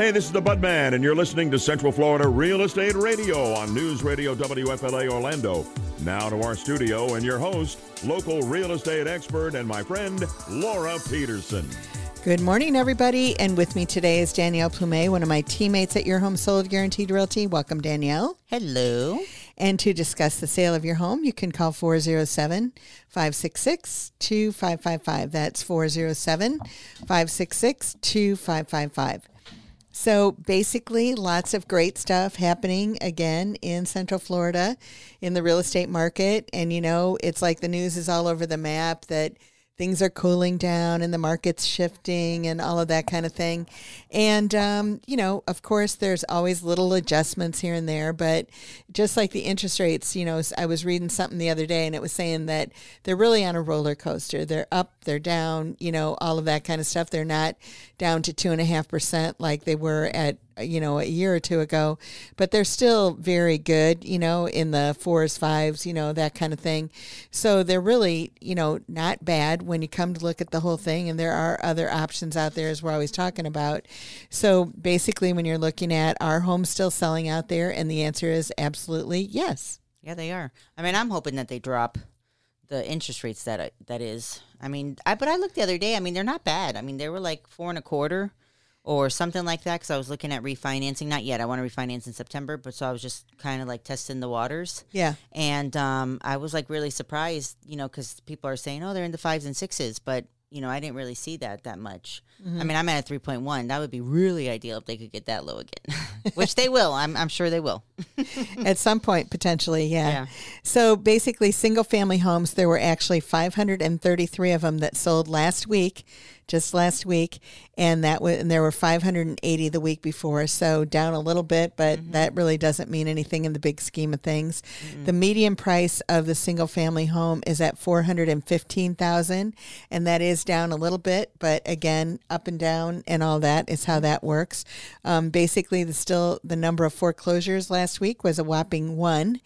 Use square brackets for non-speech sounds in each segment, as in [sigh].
Hey, this is the Budman, and you're listening to Central Florida Real Estate Radio on News Radio WFLA Orlando. Now to our studio and your host, local real estate expert and my friend, Laura Petersen. Good morning, everybody. And with me today is Danielle Plumet, one of my teammates at Your Home Sold Guaranteed Realty. Welcome, Danielle. Hello. And to discuss the sale of your home, you can call 407 566 2555. That's 407 566 2555. So basically, lots of great stuff happening again in Central Florida in the real estate market. And, you know, it's like the news is all over the map that things are cooling down and the market's shifting and all of that kind of thing. And, um, you know, of course, there's always little adjustments here and there, but just like the interest rates, you know, I was reading something the other day and it was saying that they're really on a roller coaster. They're up, they're down, you know, all of that kind of stuff. They're not down to two and a half percent like they were at Uh, you know, a year or two ago, but they're still very good, you know, in the fours, fives, you know, that kind of thing. So they're really, you know, not bad when you come to look at the whole thing. And there are other options out there, as we're always talking about. So basically, when you're looking at our homes still selling out there, and the answer is absolutely yes. Yeah, they are. I mean, I'm hoping that they drop the interest rates that uh, that is. I mean, I but I looked the other day. I mean, they're not bad. I mean, they were like four and a quarter or something like that because I was looking at refinancing. Not yet. I want to refinance in September, but so I was just kind of like testing the waters. Yeah. And um, I was like really surprised, you know, because people are saying, oh, they're in the fives and sixes, but you know, I didn't really see that that much. Mm-hmm. I mean, I'm at a 3.1. That would be really ideal if they could get that low again, [laughs] which they will. I'm, I'm sure they will. [laughs] At some point, potentially, yeah. yeah. So basically, single family homes, there were actually 533 of them that sold last week just last week, and that was and there were 580 the week before, so down a little bit, but mm-hmm. that really doesn't mean anything in the big scheme of things. Mm-hmm. The median price of the single family home is at 415,000, and that is down a little bit, but again, up and down and all that is how that works. Um, basically, the still the number of foreclosures last week was a whopping one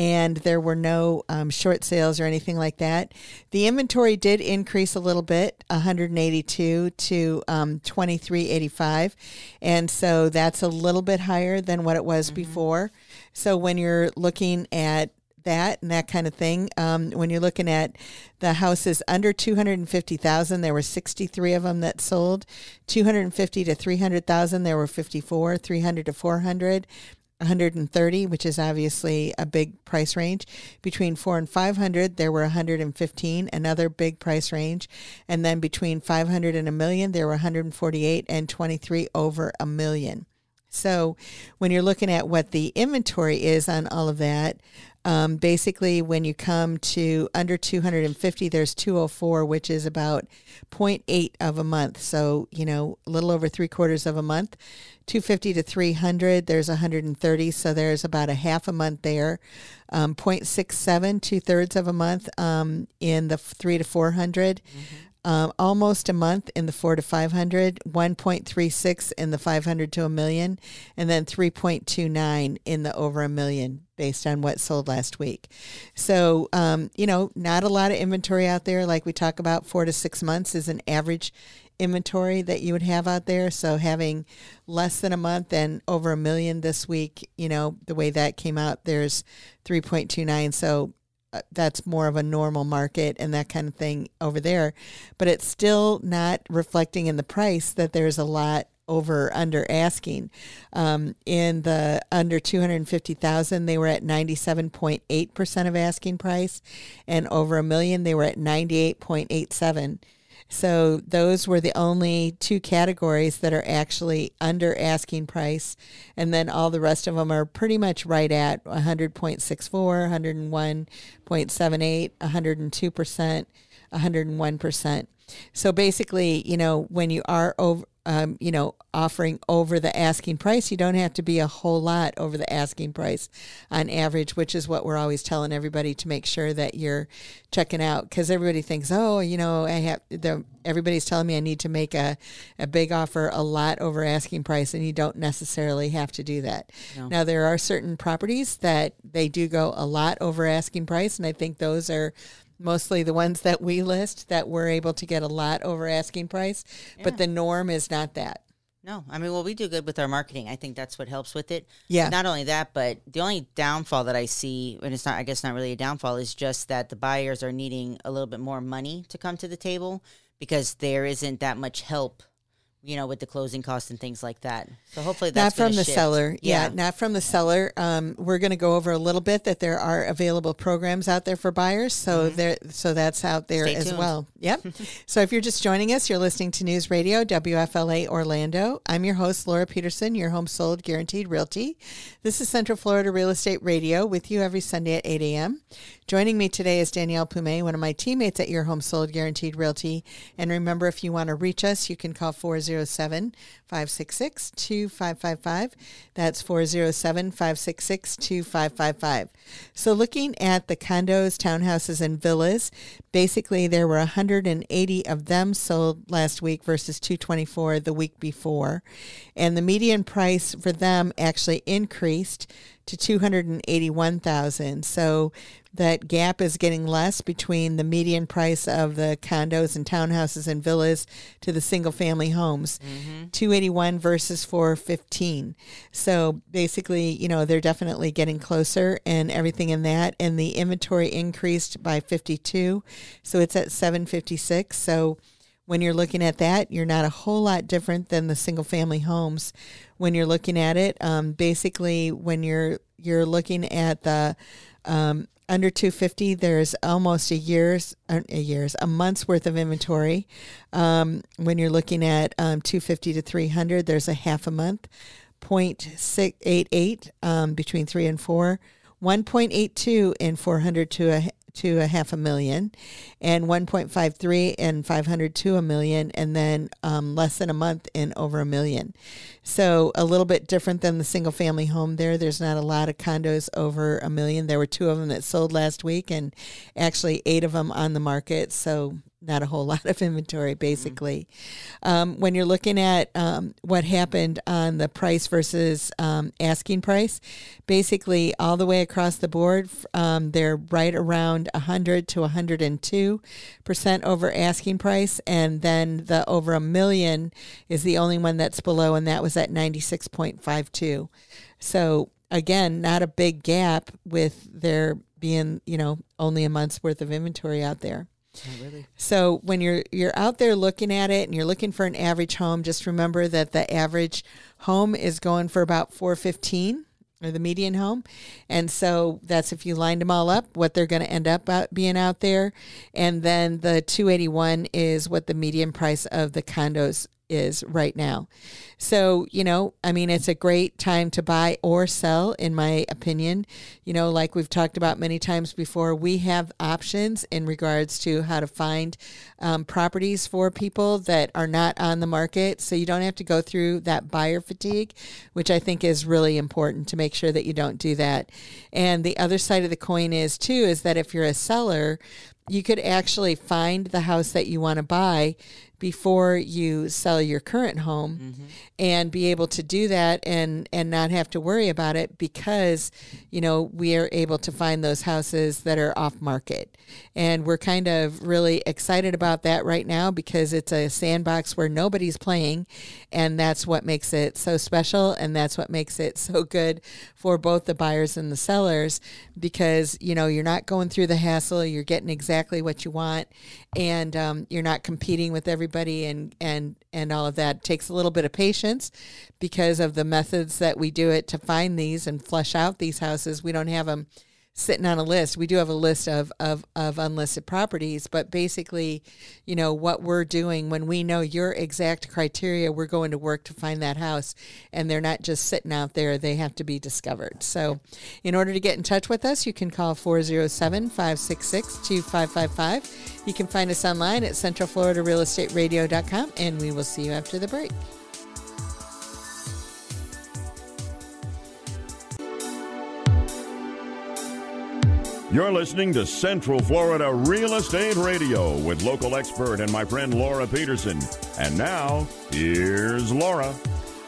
and there were no um, short sales or anything like that. The inventory did increase a little bit, 182 to um, 2385, and so that's a little bit higher than what it was mm-hmm. before. So when you're looking at that and that kind of thing. Um, when you're looking at the houses under 250,000, there were 63 of them that sold. 250 to 300,000, there were 54. 300 to 400, 130, which is obviously a big price range. Between 4 and 500, there were 115, another big price range. And then between 500 and a million, there were 148 and 23 over a million. So when you're looking at what the inventory is on all of that, um, basically when you come to under 250, there's 204, which is about 0.8 of a month. So, you know, a little over three quarters of a month. 250 to 300, there's 130. So there's about a half a month there. Um, 0.67, two thirds of a month um, in the three to 400. Mm-hmm um, almost a month in the four to 500, 1.36 in the 500 to a million, and then 3.29 in the over a million based on what sold last week. So, um, you know, not a lot of inventory out there. Like we talk about, four to six months is an average inventory that you would have out there. So having less than a month and over a million this week, you know, the way that came out, there's 3.29. So that's more of a normal market and that kind of thing over there. But it's still not reflecting in the price that there's a lot over under asking. Um, in the under 250,000, they were at 97.8% of asking price, and over a million, they were at 98.87. So those were the only two categories that are actually under asking price. And then all the rest of them are pretty much right at 100.64, 101.78, 102%, 101%. So basically, you know, when you are over, um, you know, offering over the asking price. You don't have to be a whole lot over the asking price on average, which is what we're always telling everybody to make sure that you're checking out. Because everybody thinks, oh, you know, I have the everybody's telling me I need to make a, a big offer a lot over asking price, and you don't necessarily have to do that. No. Now, there are certain properties that they do go a lot over asking price, and I think those are mostly the ones that we list that we're able to get a lot over asking price, yeah. but the norm is not that. No, I mean, well, we do good with our marketing. I think that's what helps with it. Yeah. Not only that, but the only downfall that I see, and it's not, I guess, not really a downfall, is just that the buyers are needing a little bit more money to come to the table because there isn't that much help you know, with the closing costs and things like that. So hopefully that's not from the shift. seller. Yeah. Yeah. not from the seller. Um, we're going to go over a little bit that there are available programs out there for buyers. So there, so that's out there Mm-hmm. Stay as tuned. well. Yep. [laughs] so if you're just joining us, you're listening to News Radio WFLA Orlando. I'm your host Laura Petersen, your home sold guaranteed realty. This is Central Florida Real Estate Radio with you every Sunday at 8 a.m. Joining me today is Danielle Pume, one of my teammates at Your Home Sold Guaranteed Realty. And remember, if you want to reach us, you can call 407 566 2555. That's 407 566 2555. So, looking at the condos, townhouses, and villas, basically there were 180 of them sold last week versus 224 the week before. And the median price for them actually increased to 281,000. So that gap is getting less between the median price of the condos and townhouses and villas to the single family homes. Mm-hmm. 281 versus 415. So basically, you know, they're definitely getting closer and everything in that and the inventory increased by 52. So it's at 756. So when you're looking at that, you're not a whole lot different than the single family homes. When you're looking at it, um, basically, when you're you're looking at the um, under 250, there's almost a year's uh, a year's a month's worth of inventory. Um, when you're looking at um, 250 to 300, there's a half a month. 0.688 um, between three and four. 1.82 in 400 to a to a half a million, and 1.53 and 500 to a million, and then um, less than a month in over a million. So a little bit different than the single family home there. There's not a lot of condos over a million. There were two of them that sold last week, and actually eight of them on the market. So not a whole [laughs] lot of inventory, basically. Um, when you're looking at um, what happened on the price versus um, asking price, basically all the way across the board, um, they're right around 100 to 102 percent over asking price, and then the over a million is the only one that's below, and that was at 96.52. So again, not a big gap with there being you know only a month's worth of inventory out there. Oh, really? So when you're you're out there looking at it and you're looking for an average home, just remember that the average home is going for about 415 or the median home. And so that's if you lined them all up, what they're going to end up uh, being out there. And then the 281 is what the median price of the condos is right now. So, you know, I mean, it's a great time to buy or sell, in my opinion. You know, like we've talked about many times before, we have options in regards to how to find um, properties for people that are not on the market. So you don't have to go through that buyer fatigue, which I think is really important to make sure that you don't do that. And the other side of the coin is, too, is that if you're a seller, you could actually find the house that you want to buy before you sell your current home and be able to do that and and not have to worry about it because you know we are able to find those houses that are off market. And we're kind of really excited about that right now because it's a sandbox where nobody's playing and that's what makes it so special and that's what makes it so good for both the buyers and the sellers because you know you're not going through the hassle you're getting exactly what you want and um, you're not competing with everybody and and and all of that. It takes a little bit of patience because of the methods that we do it to find these and flush out these houses. We don't have them sitting on a list. We do have a list of, of, of unlisted properties, but basically, you know, what we're doing when we know your exact criteria, we're going to work to find that house and they're not just sitting out there, they have to be discovered. So, in order to get in touch with us, you can call 407 566 2555. You can find us online at centralfloridarealestateradio.com and we will see you after the break. You're listening to Central Florida Real Estate Radio with local expert and my friend Laura Petersen. And now, here's Laura.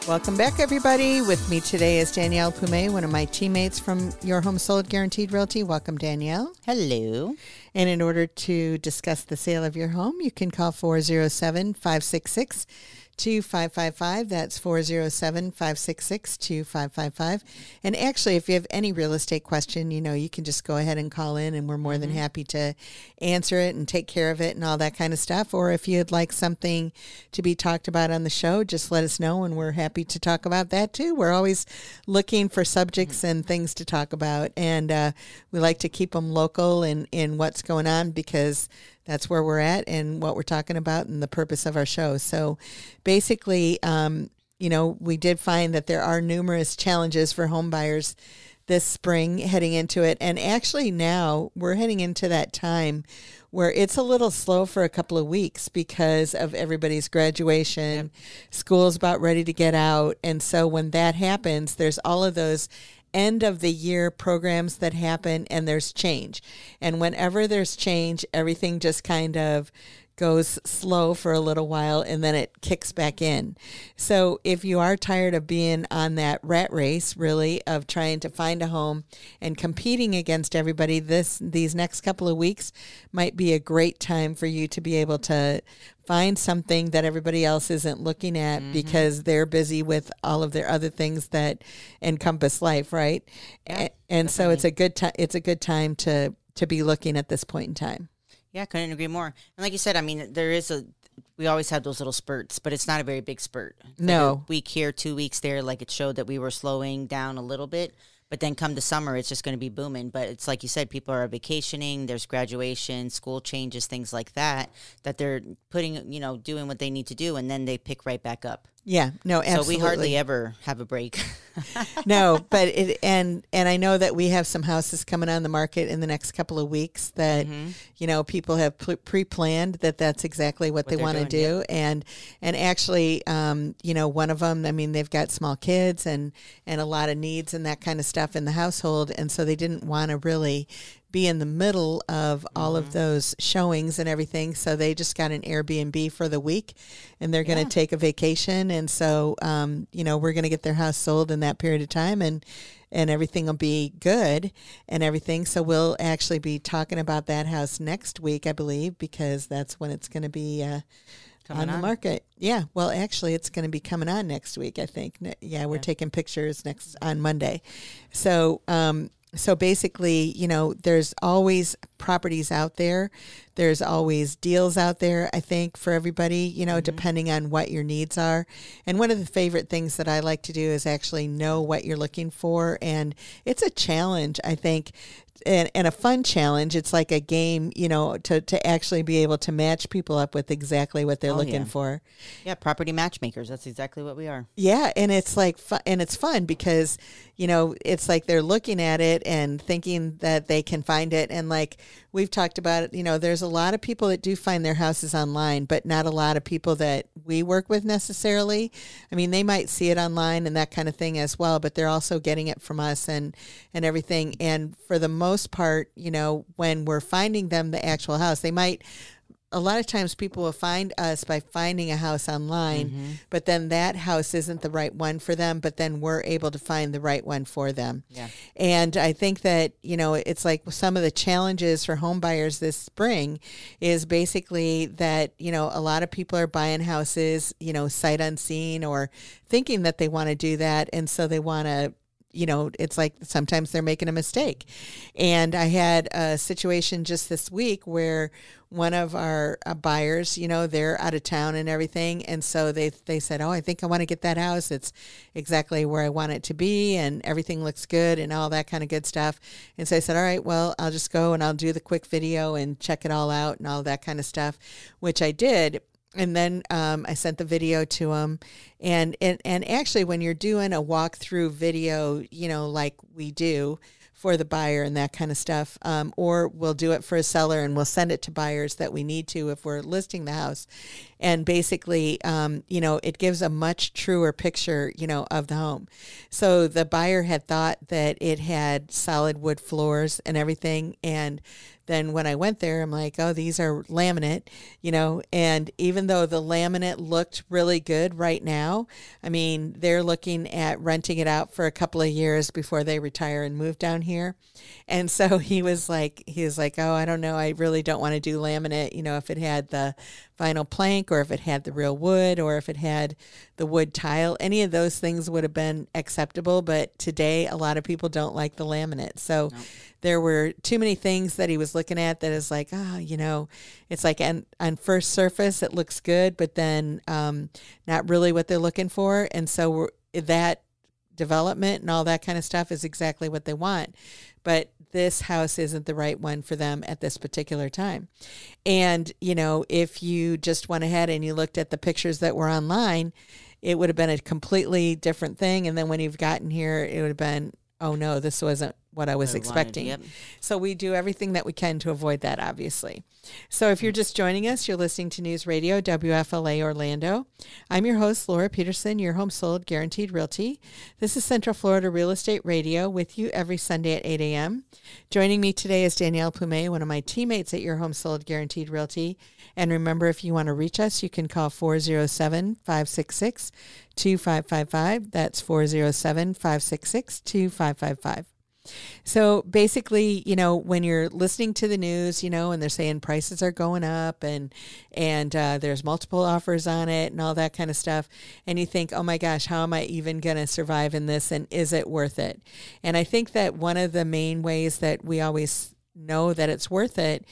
Welcome back, everybody. With me today is Danielle Pume, one of my teammates from Your Home Sold Guaranteed Realty. Welcome, Danielle. Hello. And in order to discuss the sale of your home, you can call 407 566 2555. That's 407 566 2555. And actually, if you have any real estate question, you know, you can just go ahead and call in and we're more than happy to answer it and take care of it and all that kind of stuff. Or if you'd like something to be talked about on the show, just let us know and we're happy to talk about that too. We're always looking for subjects and things to talk about. And uh, we like to keep them local in, in what's going on because that's where we're at and what we're talking about and the purpose of our show. So basically, um, you know, we did find that there are numerous challenges for home buyers this spring heading into it. And actually, now we're heading into that time where it's a little slow for a couple of weeks because of everybody's graduation. Yep. School's about ready to get out. And so when that happens, there's all of those end of the year programs that happen and there's change. And whenever there's change, everything just kind of goes slow for a little while and then it kicks back in. So if you are tired of being on that rat race really of trying to find a home and competing against everybody this these next couple of weeks might be a great time for you to be able to find something that everybody else isn't looking at mm-hmm. because they're busy with all of their other things that encompass life, right? Yeah, and, and so it's a good time it's a good time to to be looking at this point in time. Yeah, couldn't agree more. And like you said, I mean, there is a we always have those little spurts, but it's not a very big spurt. no, like week here, two weeks there. Like it showed that we were slowing down a little bit, but then come the summer, it's just going to be booming. But it's like you said, people are vacationing. There's graduation, school changes, things like that. That they're putting, you know, doing what they need to do, and then they pick right back up. Yeah, no, absolutely. So we hardly ever have a break. [laughs] no, but it and and I know that we have some houses coming on the market in the next couple of weeks that mm-hmm. you know people have pre-planned that that's exactly what, what they want to do yeah. and and actually um, you know one of them I mean they've got small kids and and a lot of needs and that kind of stuff in the household and so they didn't want to really be in the middle of all mm-hmm. of those showings and everything. So they just got an Airbnb for the week and they're going to yeah. take a vacation. And so, um, you know, we're going to get their house sold in that period of time and, and everything will be good and everything. So we'll actually be talking about that house next week, I believe, because that's when it's going to be, uh, on the market. Yeah. Well, actually, it's going to be coming on next week. I think. Yeah, we're yeah. taking pictures next on Monday. So, um, so basically, you know, there's always properties out there. There's always deals out there, I think, for everybody, you know, mm-hmm. depending on what your needs are. And one of the favorite things that I like to do is actually know what you're looking for. And it's a challenge, I think, and, and a fun challenge. It's like a game, you know, to, to actually be able to match people up with exactly what they're oh, looking yeah. for. Yeah, property matchmakers. That's exactly what we are. Yeah, and it's like fun, and it's fun because you know it's like they're looking at it and thinking that they can find it, and like we've talked about it. You know, there's a lot of people that do find their houses online, but not a lot of people that we work with necessarily. I mean, they might see it online and that kind of thing as well, but they're also getting it from us and and everything. And for the most part, you know, when we're finding them the actual house, they might a lot of times people will find us by finding a house online, mm-hmm. but then that house isn't the right one for them, but then we're able to find the right one for them. Yeah. And I think that, you know, it's like some of the challenges for home buyers this spring is basically that, you know, a lot of people are buying houses, you know, sight unseen or thinking that they want to do that. And so they want to you know, it's like sometimes they're making a mistake. And I had a situation just this week where one of our uh, buyers, you know, they're out of town and everything, and so they they said, "Oh, I think I want to get that house. It's exactly where I want it to be, and everything looks good, and all that kind of good stuff." And so I said, "All right, well, I'll just go and I'll do the quick video and check it all out and all that kind of stuff," which I did and then um, I sent the video to him, and, and and actually, when you're doing a walkthrough video, you know, like we do for the buyer and that kind of stuff, um, or we'll do it for a seller and we'll send it to buyers that we need to if we're listing the house, and basically, um, you know, it gives a much truer picture, you know, of the home. So the buyer had thought that it had solid wood floors and everything, and then when I went there, I'm like, oh, these are laminate, you know. And even though the laminate looked really good right now, I mean, they're looking at renting it out for a couple of years before they retire and move down here. And so [laughs] he was like, he was like, oh, I don't know, I really don't want to do laminate, you know, if it had the vinyl plank or if it had the real wood or if it had the wood tile. Any of those things would have been acceptable, but today a lot of people don't like the laminate. So nope. there were too many things that he was looking at that is like, oh, you know, it's like on, on first surface it looks good, but then um, not really what they're looking for. And so that development and all that kind of stuff is exactly what they want. But this house isn't the right one for them at this particular time. And, you know, if you just went ahead and you looked at the pictures that were online, it would have been a completely different thing. And then when you've gotten here, it would have been, oh no, this wasn't what I was I expecting. Wanted, yep. So we do everything that we can to avoid that, obviously. So if you're mm. just joining us, you're listening to News Radio WFLA Orlando. I'm your host, Laura Petersen, your home sold guaranteed realty. This is Central Florida Real Estate Radio with you every Sunday at 8 a.m. Joining me today is Danielle Pume, one of my teammates at your home sold guaranteed realty. And remember, if you want to reach us, you can call 407 566 2555. That's 407 566 2555. So basically, you know, when you're listening to the news, you know, and they're saying prices are going up and and uh, there's multiple offers on it and all that kind of stuff, and you think, oh my gosh, how am I even going to survive in this, and is it worth it? And I think that one of the main ways that we always know that it's worth it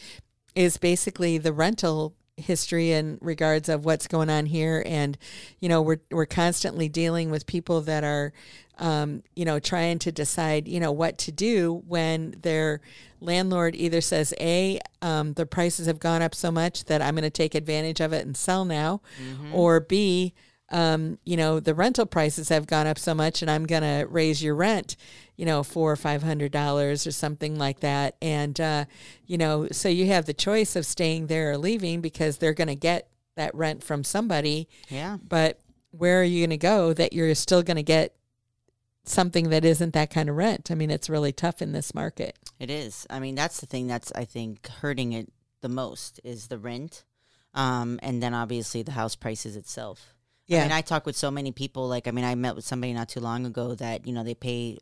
is basically the rental history in regards of what's going on here and you know we're we're constantly dealing with people that are um, you know, trying to decide, you know, what to do when their landlord either says, A, um, the prices have gone up so much that I'm going to take advantage of it and sell now, mm-hmm. or B, um, you know, the rental prices have gone up so much and I'm going to raise your rent, you know, four or five hundred dollars or something like that. And, uh, you know, so you have the choice of staying there or leaving because they're going to get that rent from somebody. Yeah. But where are you going to go that you're still going to get something that isn't that kind of rent. I mean, it's really tough in this market. It is. I mean, that's the thing that's I think hurting it the most is the rent, um, and then obviously the house prices itself. Yeah. I mean, I talk with so many people. Like, I mean, I met with somebody not too long ago that you know they pay,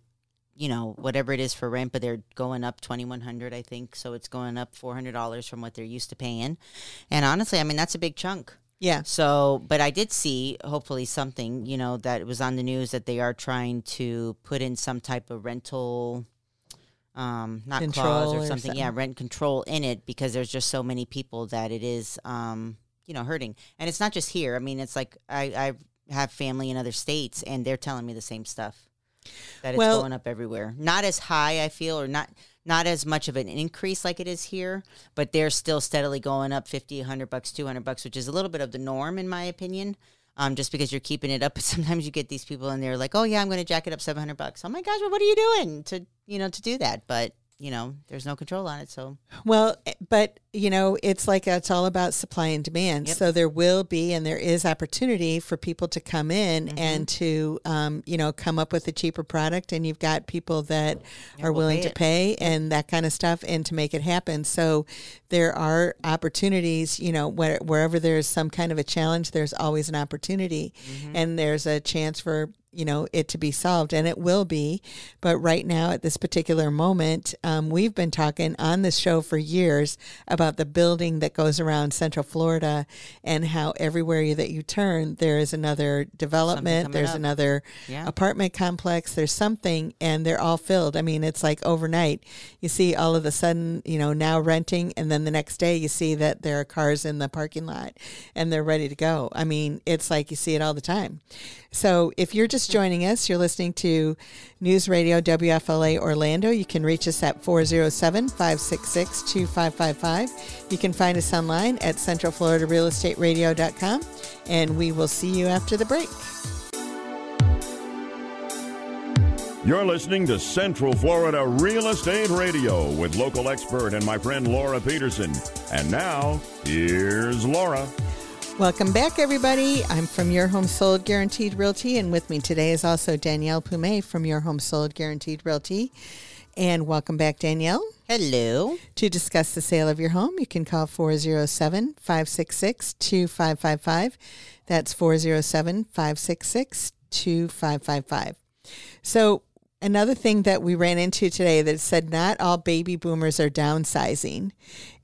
you know, whatever it is for rent, but they're going up twenty one hundred, I think. So it's going up four hundred dollars from what they're used to paying, and honestly, I mean, that's a big chunk. Yeah. So, but I did see hopefully something, you know, that was on the news that they are trying to put in some type of rental um not control clause or something. or something. Yeah, rent control in it because there's just so many people that it is um, you know, hurting. And it's not just here. I mean, it's like I I have family in other states and they're telling me the same stuff. That it's well, going up everywhere. Not as high, I feel, or not not as much of an increase like it is here, but they're still steadily going up 50, 100 bucks, 200 bucks, which is a little bit of the norm in my opinion. Um, just because you're keeping it up, [laughs] but sometimes you get these people and they're like, "Oh yeah, I'm going to jack it up 700 bucks." Oh my gosh, well, what are you doing to you know to do that? But you know, there's no control on it. So, well, eh, but you know, it's like it's all about supply and demand. Yep. So there will be and there is opportunity for people to come in mm-hmm. and to, um, you know, come up with a cheaper product. And you've got people that yeah, are we'll willing pay to pay and that kind of stuff and to make it happen. So there are opportunities, you know, where, wherever there's some kind of a challenge, there's always an opportunity mm-hmm. and there's a chance for you know it to be solved and it will be. But right now at this particular moment um, we've been talking on this show for years about the building that goes around central florida and how everywhere that you turn there is another development there's up. another yeah. apartment complex there's something and they're all filled. I mean it's like overnight. You see all of a sudden you know now renting and then the next day you see that there are cars in the parking lot and they're ready to go. I mean it's like you see it all the time. So if you're just joining us, you're listening to News Radio WFLA Orlando. You can reach us at 407 566 2555. You can find us online at centralfloridarealestateradio.com. And we will see you after the break. You're listening to Central Florida Real Estate Radio with local expert and my friend Laura Petersen. And now, here's Laura. Welcome back, everybody. I'm from Your Home Sold Guaranteed Realty, and with me today is also Danielle Pume from Your Home Sold Guaranteed Realty. And welcome back, Danielle. Hello. To discuss the sale of your home, you can call 407 566 2555. That's 407 566 2555. So, another thing that we ran into today that said not all baby boomers are downsizing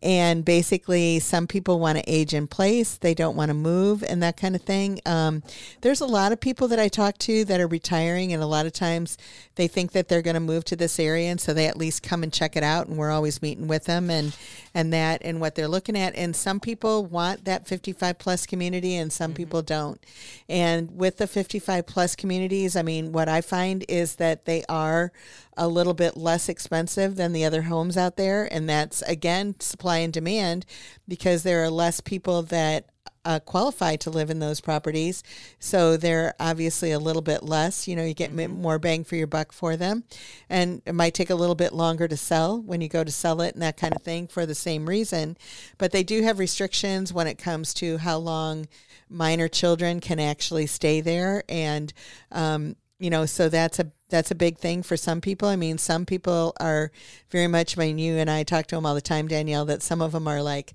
and basically some people want to age in place they don't want to move and that kind of thing. Um, there's a lot of people that i talk to that are retiring and a lot of times they think that they're going to move to this area and so they at least come and check it out and we're always meeting with them and and that and what they're looking at. And some people want that 55 plus community and some mm-hmm. people don't. And with the 55 plus communities i mean what i find is that they are a little bit less expensive than the other homes out there and that's again supply and demand because there are less people that uh, qualify to live in those properties. So they're obviously a little bit less. You know, you get mm-hmm. more bang for your buck for them. And it might take a little bit longer to sell when you go to sell it and that kind of thing for the same reason. But they do have restrictions when it comes to how long minor children can actually stay there. And, um, you know, so that's a that's a big thing for some people. I mean, some people are very much. I mean, you and I talk to them all the time, Danielle. That some of them are like,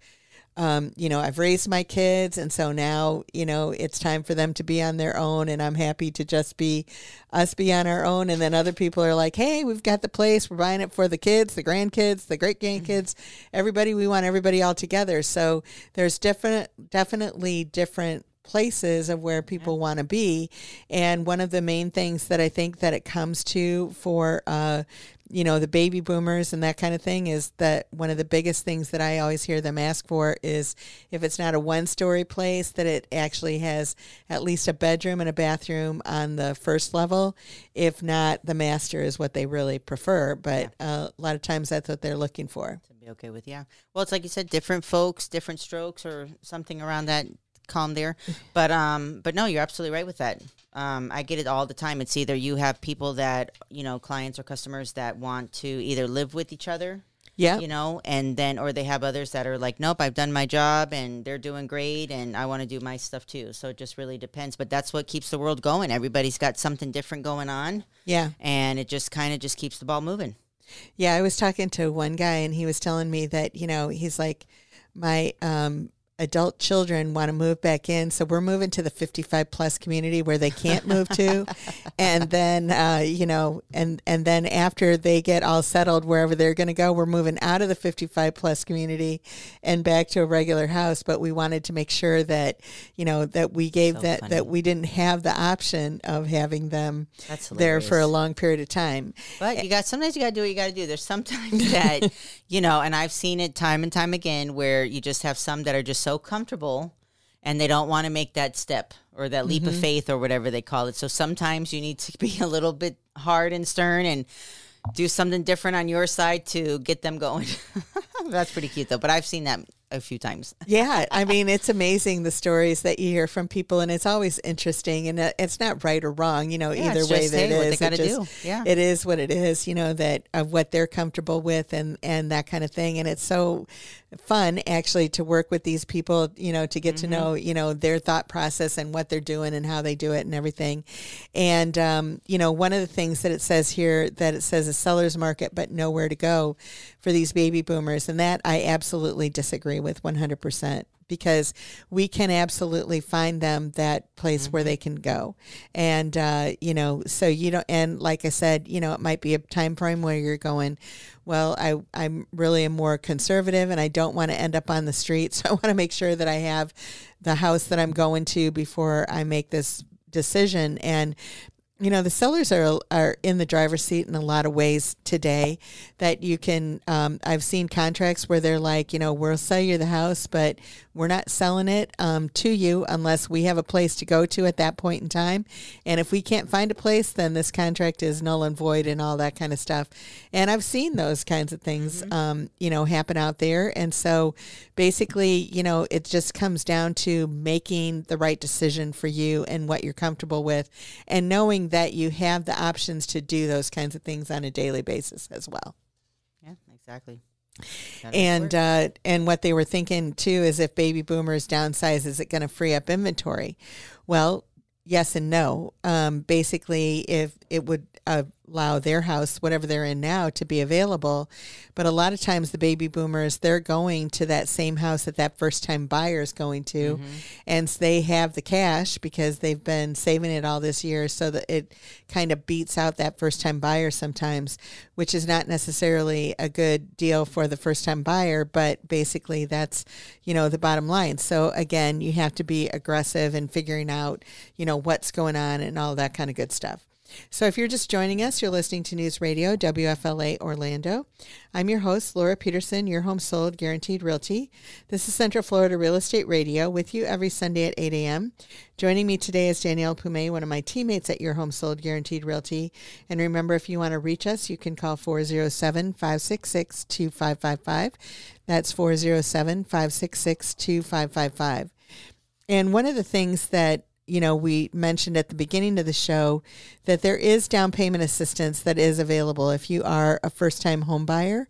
um, you know, I've raised my kids, and so now, you know, it's time for them to be on their own, and I'm happy to just be us be on our own. And then other people are like, hey, we've got the place, we're buying it for the kids, the grandkids, the great grandkids, everybody. We want everybody all together. So there's different, definitely different places of where people want to be. And one of the main things that i think that it comes to for uh, you know the baby boomers and that kind of thing is that one of the biggest things that I always hear them ask for is if it's not a one story place that it actually has at least a bedroom and a bathroom on the first level. If not the master is what they really prefer. But yeah. uh, a lot of times that's what they're looking for. To be okay with yeah. Well it's like you said different folks different strokes or something around that calm there [laughs] but um but no you're absolutely right with that um, I get it all the time. It's either you have people that, you know, clients or customers that want to either live with each other. Yeah. You know, and then, or they have others that are like, nope, I've done my job and they're doing great and I want to do my stuff too. So it just really depends. But that's what keeps the world going. Everybody's got something different going on. Yeah. And it just kind of just keeps the ball moving. Yeah. I was talking to one guy and he was telling me that, you know, he's like, my, um, adult children want to move back in. So we're moving to the 55 plus community where they can't move to. [laughs] and then, uh, you know, and, and then after they get all settled wherever they're going to go, we're moving out of the 55 plus community and back to a regular house. But we wanted to make sure that, you know, that we gave so that, funny. that we didn't have the option of having them there for a long period of time. But you got, sometimes you got to do what you got to do. There's sometimes that, [laughs] you know, and I've seen it time and time again where you just have some that are just so so comfortable and they don't want to make that step or that leap mm-hmm. of faith or whatever they call it. So sometimes you need to [laughs] be a little bit hard and stern and do something different on your side to get them going. [laughs] That's pretty cute though, but I've seen that a few times. [laughs] yeah, I mean, it's amazing the stories that you hear from people, and it's always interesting. And uh, it's not right or wrong, you know, yeah, either way that it is. It, just, yeah. it is what it is, you know, that of what they're comfortable with and and that kind of thing. And it's so fun actually to work with these people, you know, to get mm-hmm. to know, you know, their thought process and what they're doing and how they do it and everything. And um, you know, one of the things that it says here that it says a seller's market but nowhere to go for these baby boomers, and that I absolutely disagree with 100% because we can absolutely find them that place mm-hmm. where they can go. And, uh, you know, so you know, and like I said, you know, it might be a time frame where you're going, well, I, I'm really a more conservative and I don't want to end up on the street. [laughs] So I want to make sure that I have the house that I'm going to before I make this decision. And you know the sellers are are in the driver's seat in a lot of ways today that you can um, i've seen contracts where they're like you know we'll sell you the house but we're not selling it um, to you unless we have a place to go to at that point in time and if we can't find a place then this contract is null and void and all that kind of stuff and i've seen those kinds of things mm-hmm. um, you know happen out there and so basically you know it just comes down to making the right decision for you and what you're comfortable with and knowing that you have the options to do those kinds of things on a daily basis as well. Yeah, exactly. And uh, and what they were thinking too is if baby boomers downsize, is it going to free up inventory? Well, yes and no. Um, basically, if it would uh, allow their house, whatever they're in now, to be available. But a lot of times, the baby boomers they're going to that same house that that first time buyer is going to, mm-hmm. and they have the cash because they've been saving it all this year, so that it kind of beats out that first time buyer sometimes, which is not necessarily a good deal for the first time buyer. But basically, that's you know the bottom line. So again, you have to be aggressive in figuring out you know what's going on and all that kind of good stuff. So, if you're just joining us, you're listening to News Radio WFLA Orlando. I'm your host, Laura Petersen, your home sold guaranteed realty. This is Central Florida Real Estate Radio with you every Sunday at 8 a.m. Joining me today is Danielle Pume, one of my teammates at Your Home Sold Guaranteed Realty. And remember, if you want to reach us, you can call 407 566 2555. That's 407 566 2555. And one of the things that you know, we mentioned at the beginning of the show that there is down payment assistance that is available if you are a first time home buyer,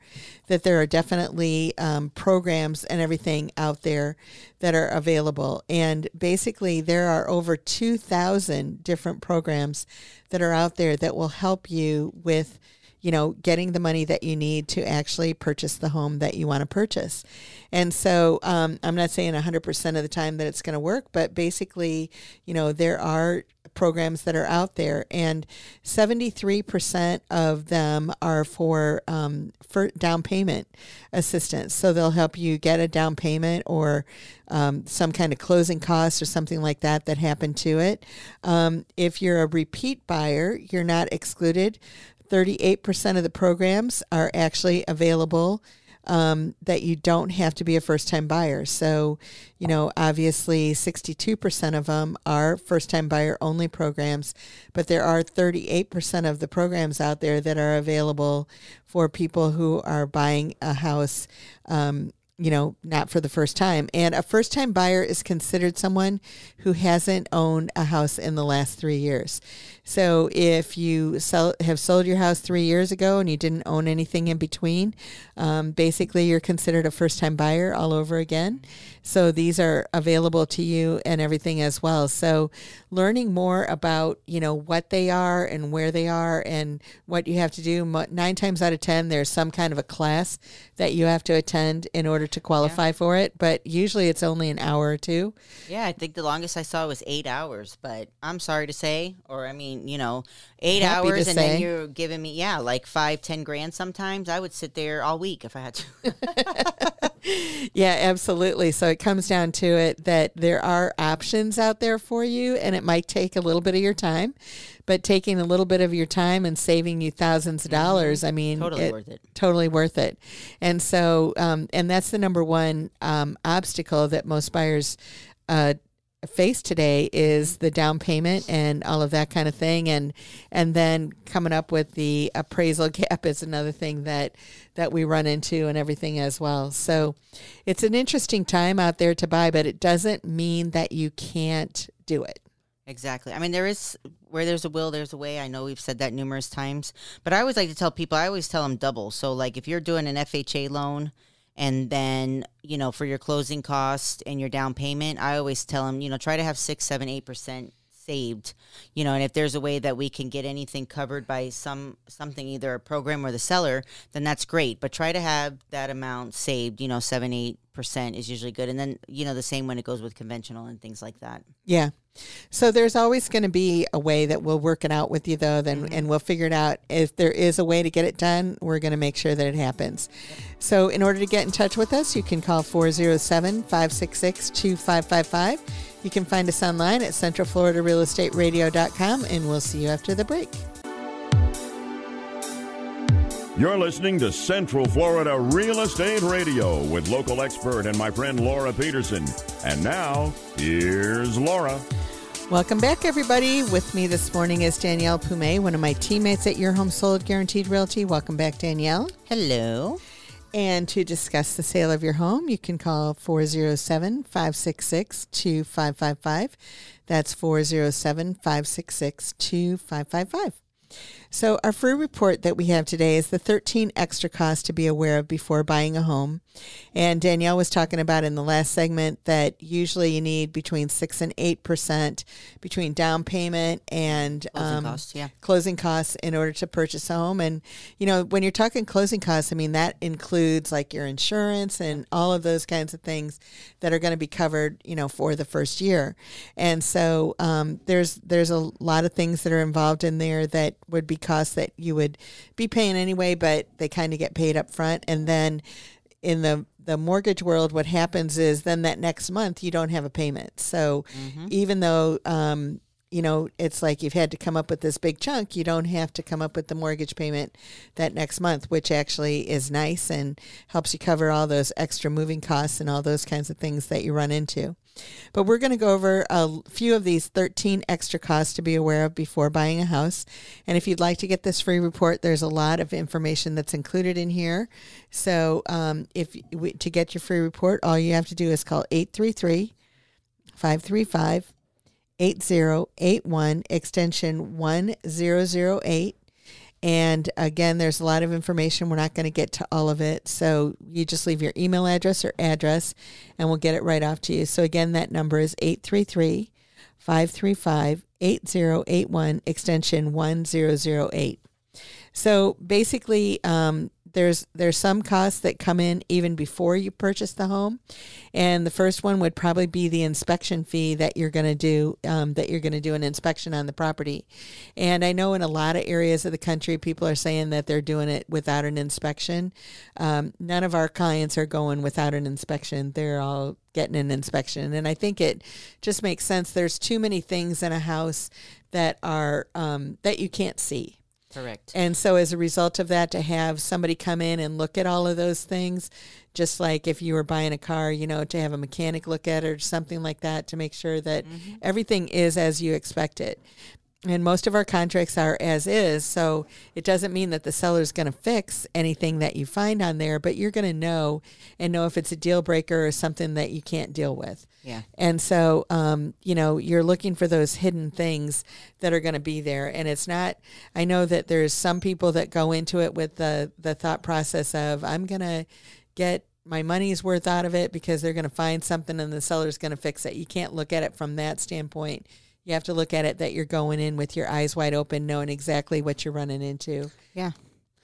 that there are definitely um, programs and everything out there that are available. And basically, there are over 2,000 different programs that are out there that will help you with you know, getting the money that you need to actually purchase the home that you want to purchase. And so um, I'm not saying 100% of the time that it's going to work, but basically, you know, there are programs that are out there, and 73% of them are for, um, for down payment assistance. So they'll help you get a down payment or um, some kind of closing costs or something like that that happened to it. Um, if you're a repeat buyer, you're not excluded. 38% of the programs are actually available um, that you don't have to be a first time buyer. So, you know, obviously 62% of them are first time buyer only programs, but there are 38% of the programs out there that are available for people who are buying a house um, you know, not for the first time. And a first time buyer is considered someone who hasn't owned a house in the last three years. So if you sell, have sold your house three years ago and you didn't own anything in between, um, basically you're considered a first time buyer all over again. So these are available to you and everything as well. So learning more about, you know, what they are and where they are and what you have to do, nine times out of 10, there's some kind of a class that you have to attend in order to qualify yeah. for it. But usually it's only an hour or two. Yeah, I think the longest I saw was eight hours. But I'm sorry to say, or I mean, you know, eight Happy hours and say. then you're giving me, yeah, like five, ten grand sometimes. I would sit there all week if I had to. [laughs] yeah, absolutely. So it comes down to it that there are options out there for you, and it might take a little bit of your time, but taking a little bit of your time and saving you thousands of mm-hmm. dollars, mm-hmm. I mean, totally it, worth it. Totally worth it. And so, um, and that's the number one um, obstacle that most buyers. Uh, face today is the down payment and all of that kind of thing. And and then coming up with the appraisal [laughs] gap is another thing that that we run into and everything as well. So it's an interesting time out there to buy but it doesn't mean that you can't do it. Exactly. I mean there is where there's a will there's a way. I know we've said that numerous times but i always like to tell people i always tell them double. So like if you're doing an fha loan and then you know for your closing cost and your down payment i always tell them you know try to have six seven eight percent saved you know and if there's a way that we can get anything covered by some something either a program or the seller then that's great. But try to have that amount saved you know seven eight percent is usually good. And then you know the same when it goes with conventional and things like that. Yeah. So there's always going to be a way that we'll work it out with you though then mm-hmm. and we'll figure it out. If there is a way to get it done we're going to make sure that it happens. So in order to get in touch with us you can call 407-566-2555 you can find us online at centralfloridarealestateradio.com and we'll see you after the break you're listening to Central Florida Real Estate Radio with local expert and my friend Laura Petersen. And now, here's Laura. Welcome back, everybody. With me this morning is Danielle Pume, one of my teammates at Your Home Sold Guaranteed Realty. Welcome back, Danielle. Hello. And to discuss the sale of your home, you can call 407 566 2555. That's 407 566 2555. So, our free report that we have today is the 13 extra costs to be aware of before buying a home. And Danielle was talking about in the last segment that usually you need between 6 and 8% between down payment and closing, um, costs, yeah. closing costs in order to purchase a home. And, you know, when you're talking closing costs, I mean, that includes like your insurance and all of those kinds of things that are going to be covered, you know, for the first year. And so um, there's, there's a lot of things that are involved in there that would be costs that you would be paying anyway, but they kind of get paid up front. And then in the the mortgage world, what happens is then that next month you don't have a payment. So mm-hmm. even though um, you know it's like you've had to come up with this big chunk, you don't have to come up with the mortgage payment that next month, which actually is nice and helps you cover all those extra moving costs and all those kinds of things that you run into. But we're going to go over a few of these 13 extra costs to be aware of before buying a house. And if you'd like to get this free report, there's a lot of information that's included in here. So um, if to get your free report, all you have to do is call 833 535 8081 extension 1008 and again, there's a lot of information. We're not going to get to all of it. So you just leave your email address or address and we'll get it right off to you. So again, that number is 833 535 8081, extension 1008. So basically, um, there's there's some costs that come in even before you purchase the home, and the first one would probably be the inspection fee that you're going to do um, that you're going to do an inspection on the property, and I know in a lot of areas of the country people are saying that they're doing it without an inspection. Um, none of our clients are going without an inspection; they're all getting an inspection, and I think it just makes sense. There's too many things in a house that are um, that you can't see Correct. And so, as a result of that, to have somebody come in and look at all of those things, just like if you were buying a car, you know, to have a mechanic look at it or something like that to make sure that mm-hmm. everything is as you expect it and most of our contracts are as is so it doesn't mean that the seller is going to fix anything that you find on there but you're going to know and know if it's a deal breaker or something that you can't deal with. Yeah. And so um, you know you're looking for those hidden things that are going to be there and it's not i know that there's some people that go into it with the the thought process of i'm going to get my money's worth out of it because they're going to find something and the seller's going to fix it. You can't look at it from that standpoint you have to look at it that you're going in with your eyes wide open, knowing exactly what you're running into. Yeah.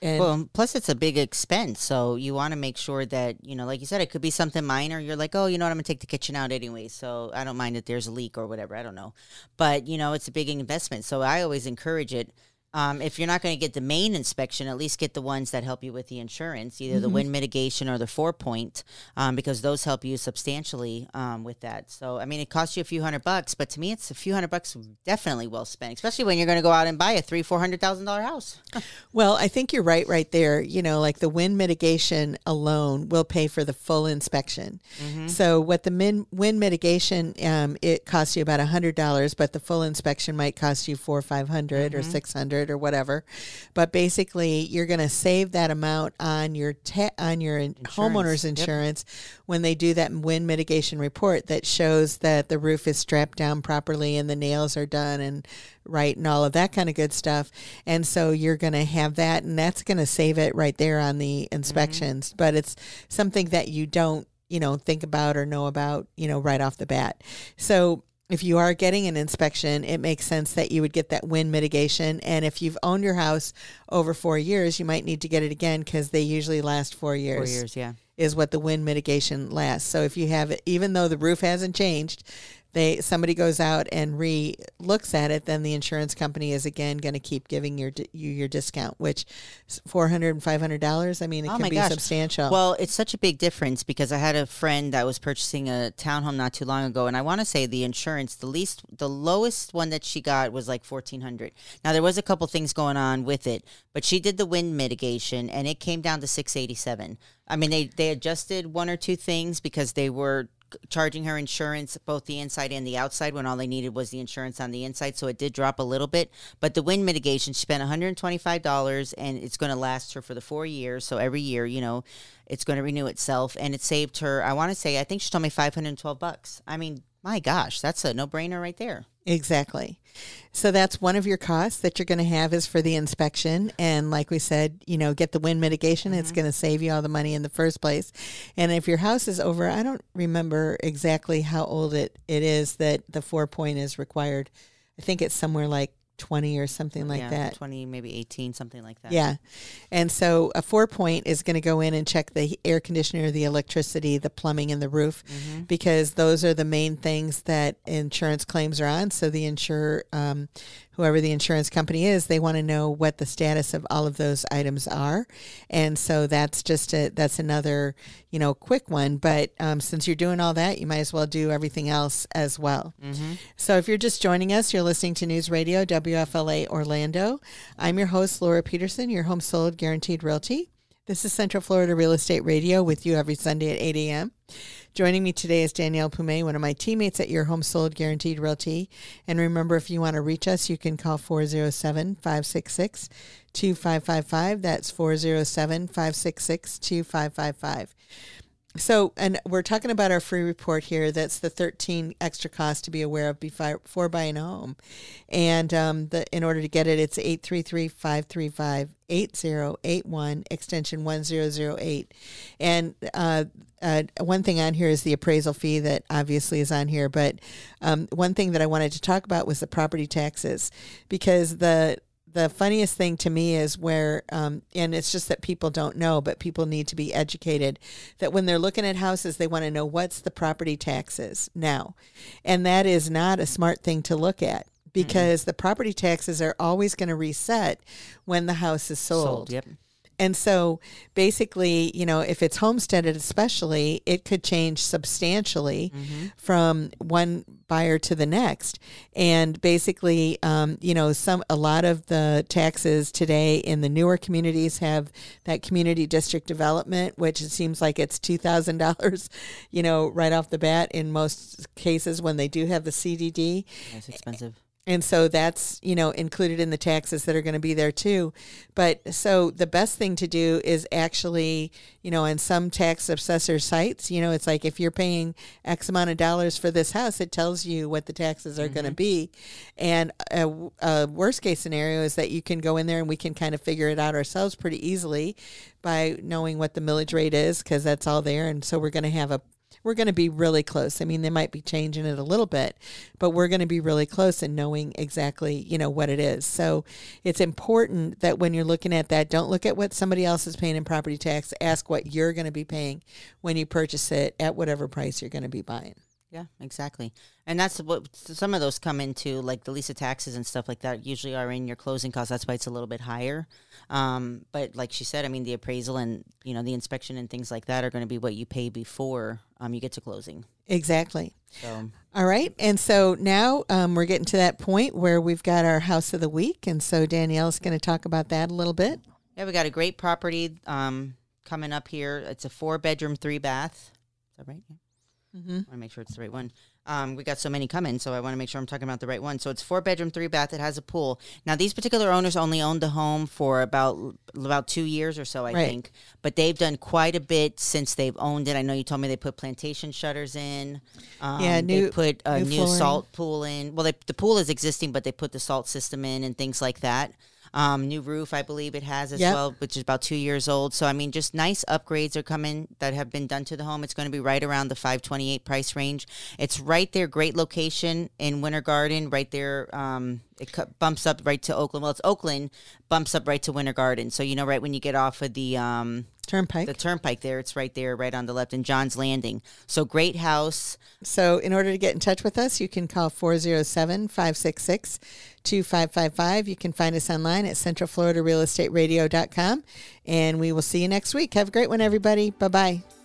And well, plus it's a big expense, so you want to make sure that you know, like you said, it could be something minor. You're like, oh, you know what, I'm gonna take the kitchen out anyway, so I don't mind if there's a leak or whatever. I don't know, but you know, it's a big investment, so I always encourage it um, if you're not going to get the main inspection, at least get the ones that help you with the insurance, either mm-hmm. the wind mitigation or the four point, um, because those help you substantially um, with that. So, I mean, it costs you a few hundred bucks, but to me, it's a few hundred bucks definitely well spent, especially when you're going to go out and buy a three, four hundred thousand dollar house. [laughs] well, I think you're right, right there. You know, like the wind mitigation alone will pay for the full inspection. Mm-hmm. So, what the min- wind mitigation um, it costs you about a hundred dollars, but the full inspection might cost you four, five hundred mm-hmm. or six hundred or whatever. But basically, you're going to save that amount on your on your insurance. homeowner's insurance yep. when they do that wind mitigation report that shows that the roof is strapped down properly and the nails are done and right and all of that kind of good stuff. And so you're going to have that, and that's going to save it right there on the inspections. Mm-hmm. But it's something that you don't you know think about or know about you know right off the bat so if you are getting an inspection, it makes sense that you would get that wind mitigation. And if you've owned your house over four years, you might need to get it again because they usually last four years. Four years, yeah. Is what the wind mitigation lasts. So if you have it, even though the roof hasn't changed, they somebody goes out and re looks at it, then the insurance company is again going to keep giving your you your discount, which four hundred and five hundred dollars. I mean, it oh can be gosh. substantial. Well, it's such a big difference because I had a friend that was purchasing a townhome not too long ago, and I want to say the insurance, the least, the lowest one that she got was like fourteen hundred. Now there was a couple things going on with it, but she did the wind mitigation, and it came down to six eighty seven. I mean, they they adjusted one or two things because they were charging her insurance both the inside and the outside when all they needed was the insurance on the inside. So it did drop a little bit but the wind mitigation she spent $125 and it's going to last her for the four years. So every year you know it's going to renew itself and it saved her i want to say i think she told me 512 bucks. I mean my gosh, that's a no brainer right there. Exactly. So that's one of your costs that you're going to have is for the inspection. And like we said, you know, get the wind mitigation. Mm-hmm. It's going to save you all the money in the first place. And if your house is over, I don't remember exactly how old it, it is that the four point is required. I think it's somewhere like 20 or something like yeah, that. 20, maybe 18, something like that. Yeah. And so a four point is going to go in and check the air conditioner, the electricity, the plumbing, and the roof mm-hmm. because those are the main things that insurance claims are on. So the insurer um, whoever the insurance company is, they want to know what the status of all of those items are. And so that's just a, that's another, you know, quick one. But um, since you're doing all that, you might as well do everything else as well. Mm-hmm. So if you're just joining us, you're listening to News Radio WFLA Orlando. I'm your host, Laura Petersen, your home sold guaranteed realty. This is Central Florida Real Estate Radio with you every Sunday at 8 a.m. Joining me today is Danielle Pume, one of my teammates at Your Home Sold Guaranteed Realty. And remember, if you want to reach us, you can call 407 566 2555. That's 407 566 2555. So, and we're talking about our free report here. That's the 13 extra costs to be aware of before buying a home. And um, the, in order to get it, it's 833 535 8081, extension 1008. And uh, uh, one thing on here is the appraisal fee that obviously is on here. But um, one thing that I wanted to talk about was the property taxes because the the funniest thing to me is where, um, and it's just that people don't know, but people need to be educated that when they're looking at houses, they want to know what's the property taxes now. And that is not a smart thing to look at because mm-hmm. the property taxes are always going to reset when the house is sold. sold yep. And so basically, you know, if it's homesteaded especially, it could change substantially mm-hmm. from one buyer to the next. And basically, um, you know, some a lot of the taxes today in the newer communities have that community district development, which it seems like it's two thousand dollars, you know, right off the bat in most cases when they do have the CDD. That's expensive and so that's you know included in the taxes that are going to be there too. But so the best thing to do is actually you know on some tax assessor sites you know it's like if you're paying x amount of dollars for this house it tells you what the taxes are mm-hmm. going to be. And a, a worst case scenario is that you can go in there and we can kind of figure it out ourselves pretty easily by knowing what the millage rate is because that's all there. And so we're going to have a we're going to be really close. I mean, they might be changing it a little bit, but we're going to be really close in knowing exactly, you know, what it is. So it's important that when you're looking at that, don't look at what somebody else is paying in property tax. Ask what you're going to be paying when you purchase it at whatever price you're going to be buying. Yeah, exactly. And that's what some of those come into, like the Lisa taxes and stuff like that, usually are in your closing costs. That's why it's a little bit higher. Um, but like she said, I mean, the appraisal and, you know, the inspection and things like that are going to be what you pay before um, you get to closing. Exactly. So. All right. And so now um, we're getting to that point where we've got our house of the week. And so Danielle's going to talk about that a little bit. Yeah, we got a great property um, coming up here. It's a four bedroom, three bath. Is that right? Yeah. Mm-hmm. I want to make sure it's the right one. Um, we got so many coming, so I want to make sure I'm talking about the right one. So it's four bedroom, three bath. It has a pool. Now these particular owners only owned the home for about about two years or so, I right. think. But they've done quite a bit since they've owned it. I know you told me they put plantation shutters in. Um, yeah, new, they put a new, new salt pool in. Well, they, the pool is existing, but they put the salt system in and things like that. Um, new roof, I believe it has as yep. well, which is about two years old. So I mean, just nice upgrades are coming that have been done to the home. It's going to be right around the 528 price range. It's right there, great location in Winter Garden, right there. Um, it bumps up right to Oakland. Well, it's Oakland, bumps up right to Winter Garden. So you know, right when you get off of the um, Turnpike. The Turnpike there. It's right there, right on the left in John's Landing. So great house. So in order to get in touch with us, you can call 407 566 2555. You can find us online at centralfloridarealestateradio.com. And we will see you next week. Have a great one, everybody. Bye bye.